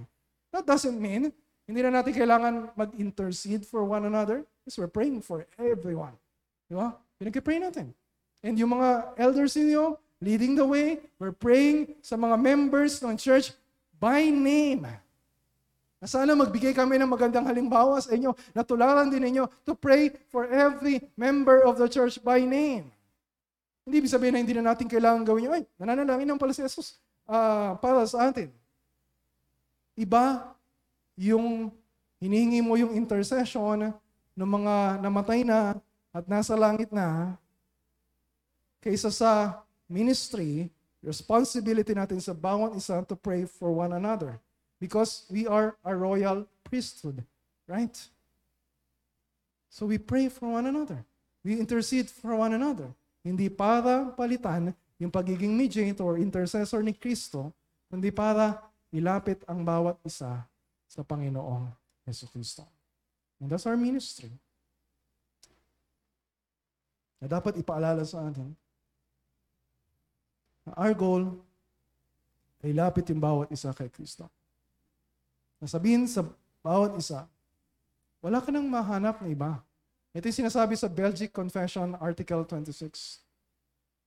That doesn't mean hindi na natin kailangan mag-intercede for one another. Because we're praying for everyone. Di ba? Pinag-pray natin. And yung mga elders ninyo, leading the way, we're praying sa mga members ng church by name. Na sana magbigay kami ng magandang halimbawa sa inyo, natularan din ninyo to pray for every member of the church by name. Hindi ibig sabihin na hindi na natin kailangan gawin yun. Ay, nananalangin naman pala si Jesus uh, para sa atin. Iba yung hinihingi mo yung intercession ng mga namatay na at nasa langit na kaysa sa ministry, responsibility natin sa bawat isa to pray for one another. Because we are a royal priesthood, right? So we pray for one another. We intercede for one another. Hindi para palitan yung pagiging mediator, intercessor ni Kristo, kundi para ilapit ang bawat isa sa Panginoong Yeso Kristo. And that's our ministry. Na dapat ipaalala sa atin our goal ay lapit yung bawat isa kay Kristo. Nasabihin sa bawat isa, wala ka nang mahanap na iba. Ito yung sinasabi sa Belgic Confession, Article 26.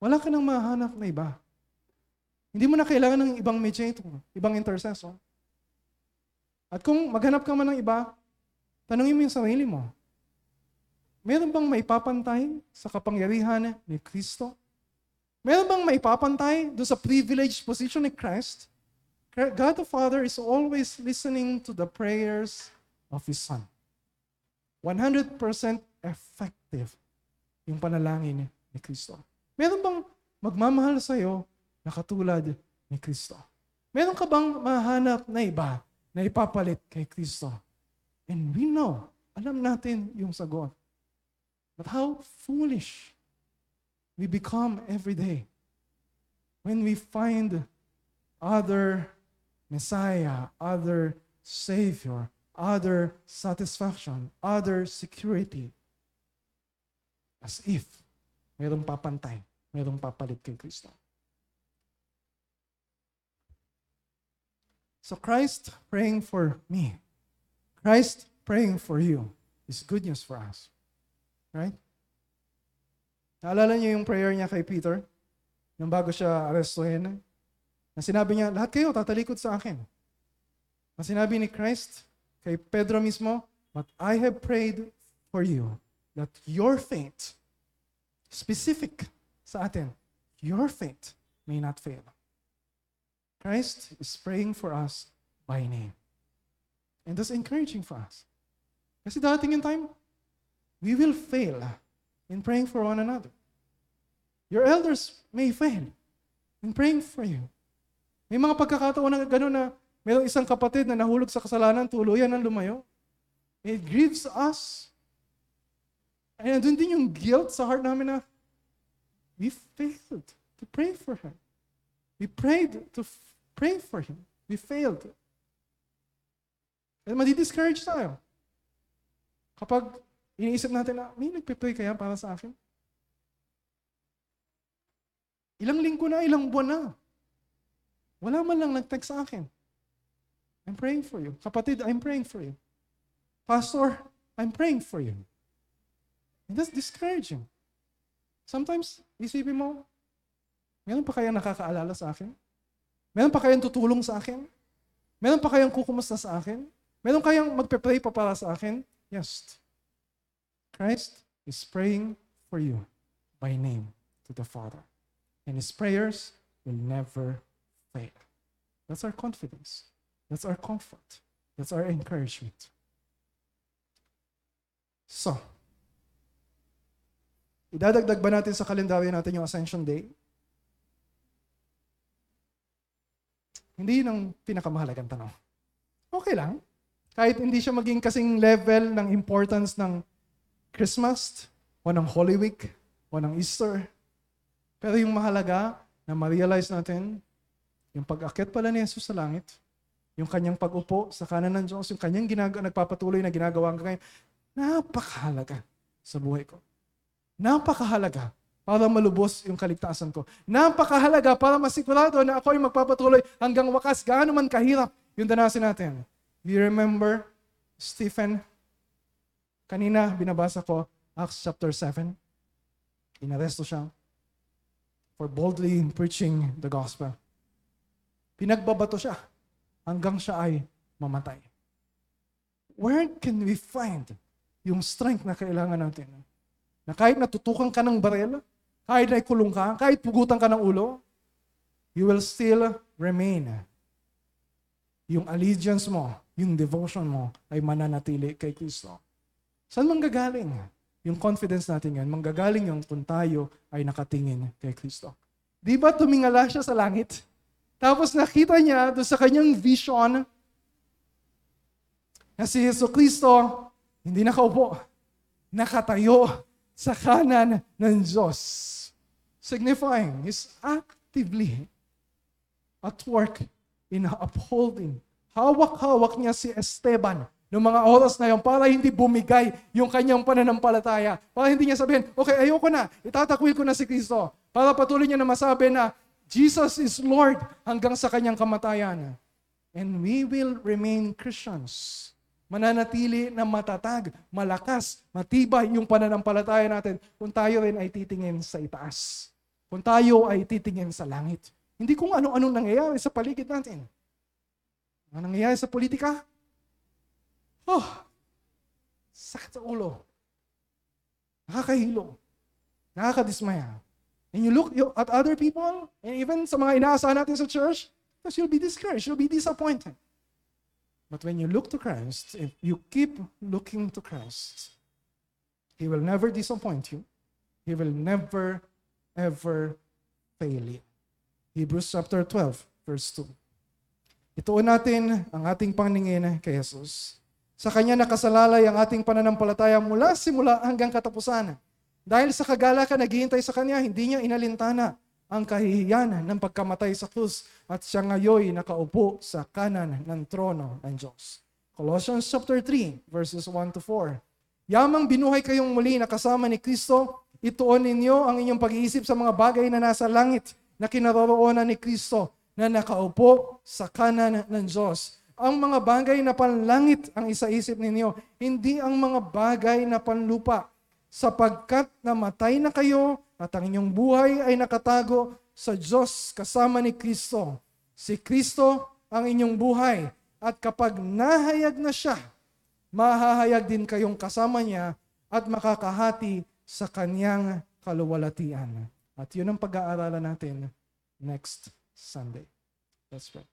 Wala ka nang mahanap na iba. Hindi mo na kailangan ng ibang mediator, ibang intercessor. At kung maghanap ka man ng iba, tanungin mo yung sarili mo. Meron bang maipapantay sa kapangyarihan ni Kristo? Meron bang maipapantay do sa privileged position ni Christ? God the Father is always listening to the prayers of His Son. 100% effective yung panalangin ni Kristo. Meron bang magmamahal sa iyo na katulad ni Kristo? Meron ka bang mahanap na iba na ipapalit kay Kristo? And we know, alam natin yung sagot. But how foolish we become every day when we find other Messiah, other Savior, other satisfaction, other security. As if mayroong papantay, mayroong papalit kay Kristo. So Christ praying for me, Christ praying for you is good news for us. Right? Naalala niyo yung prayer niya kay Peter? Nung bago siya arestuhin? Na sinabi niya, lahat kayo tatalikod sa akin. Na sinabi ni Christ, Kay Pedro mismo, But I have prayed for you that your faith, specific sa atin, your faith may not fail. Christ is praying for us by name. And that's encouraging for us. Kasi dating in time, we will fail in praying for one another. Your elders may fail in praying for you. May mga pagkakataon na gano'n na Mayroong isang kapatid na nahulog sa kasalanan, tuluyan ng lumayo. It grieves us. Ay, nandun din yung guilt sa heart namin na we failed to pray for him. We prayed to f- pray for him. We failed. At madi-discourage tayo. Kapag iniisip natin na, may nagpe-pray kaya para sa akin? Ilang linggo na, ilang buwan na. Wala man lang nag-text sa akin. I'm praying for you. Kapatid, I'm praying for you. Pastor, I'm praying for you. And that's discouraging. Sometimes, isipin mo, meron pa kayang nakakaalala sa akin? Meron pa kayang tutulong sa akin? Meron pa kayang kukumusta sa akin? Meron kayang magpe-pray pa para sa akin? Yes. Christ is praying for you by name to the Father. And His prayers will never fail. That's our confidence. That's our comfort. That's our encouragement. So, idadagdag ba natin sa kalendaryo natin yung Ascension Day? Hindi yun ang pinakamahalagang tanong. Okay lang. Kahit hindi siya maging kasing level ng importance ng Christmas, o ng Holy Week, o ng Easter. Pero yung mahalaga na ma-realize natin, yung pag-akit pala ni Jesus sa langit, yung kanyang pag-upo sa kanan ng Diyos, yung kanyang ginag- nagpapatuloy na ginagawa ngayon, napakahalaga sa buhay ko. Napakahalaga para malubos yung kaligtasan ko. Napakahalaga para masigurado na ako ay magpapatuloy hanggang wakas, gaano man kahirap yung danasin natin. You remember Stephen? Kanina binabasa ko Acts chapter 7. Inaresto siya for boldly preaching the gospel. Pinagbabato siya hanggang siya ay mamatay. Where can we find yung strength na kailangan natin? Na kahit natutukan ka ng barel, kahit na ikulong ka, kahit pugutan ka ng ulo, you will still remain. Yung allegiance mo, yung devotion mo ay mananatili kay Kristo. Saan manggagaling? Yung confidence natin yan, manggagaling yung kung tayo ay nakatingin kay Kristo. Di ba tumingala siya sa langit? Tapos nakita niya doon sa kanyang vision na si Yeso Kristo hindi nakaupo, nakatayo sa kanan ng Diyos. Signifying He's actively at work in upholding. Hawak-hawak niya si Esteban noong mga oras na yun para hindi bumigay yung kanyang pananampalataya. Para hindi niya sabihin, okay, ayoko na, itatakwil ko na si Kristo. Para patuloy niya na masabi na Jesus is Lord hanggang sa kanyang kamatayan. And we will remain Christians. Mananatili na matatag, malakas, matibay yung pananampalataya natin kung tayo rin ay titingin sa itaas. Kung tayo ay titingin sa langit. Hindi kung ano-ano nangyayari sa paligid natin. Ano nangyayari sa politika? Oh, sakit sa ulo. Nakakahilo. Nakakadismaya. And you look at other people, and even sa mga inaasahan natin sa church, because you'll be discouraged, you'll be disappointed. But when you look to Christ, if you keep looking to Christ, He will never disappoint you. He will never, ever fail you. Hebrews chapter 12, verse 2. Ituon natin ang ating paningin kay Jesus. Sa Kanya nakasalalay ang ating pananampalataya mula simula hanggang katapusan. Dahil sa kagalakan naghihintay sa Kanya, hindi niya inalintana ang kahihiyan ng pagkamatay sa krus at siya ngayon nakaupo sa kanan ng trono ng Diyos. Colossians chapter 3, verses 1 to 4. Yamang binuhay kayong muli na kasama ni Kristo, ituon ninyo ang inyong pag-iisip sa mga bagay na nasa langit na kinaroroonan ni Kristo na nakaupo sa kanan ng Diyos. Ang mga bagay na panlangit ang isaisip ninyo, hindi ang mga bagay na panlupa, sapagkat namatay na kayo at ang inyong buhay ay nakatago sa Diyos kasama ni Kristo. Si Kristo ang inyong buhay at kapag nahayag na siya, mahahayag din kayong kasama niya at makakahati sa kanyang kaluwalhatian. At yun ang pag-aaralan natin next Sunday. Let's pray.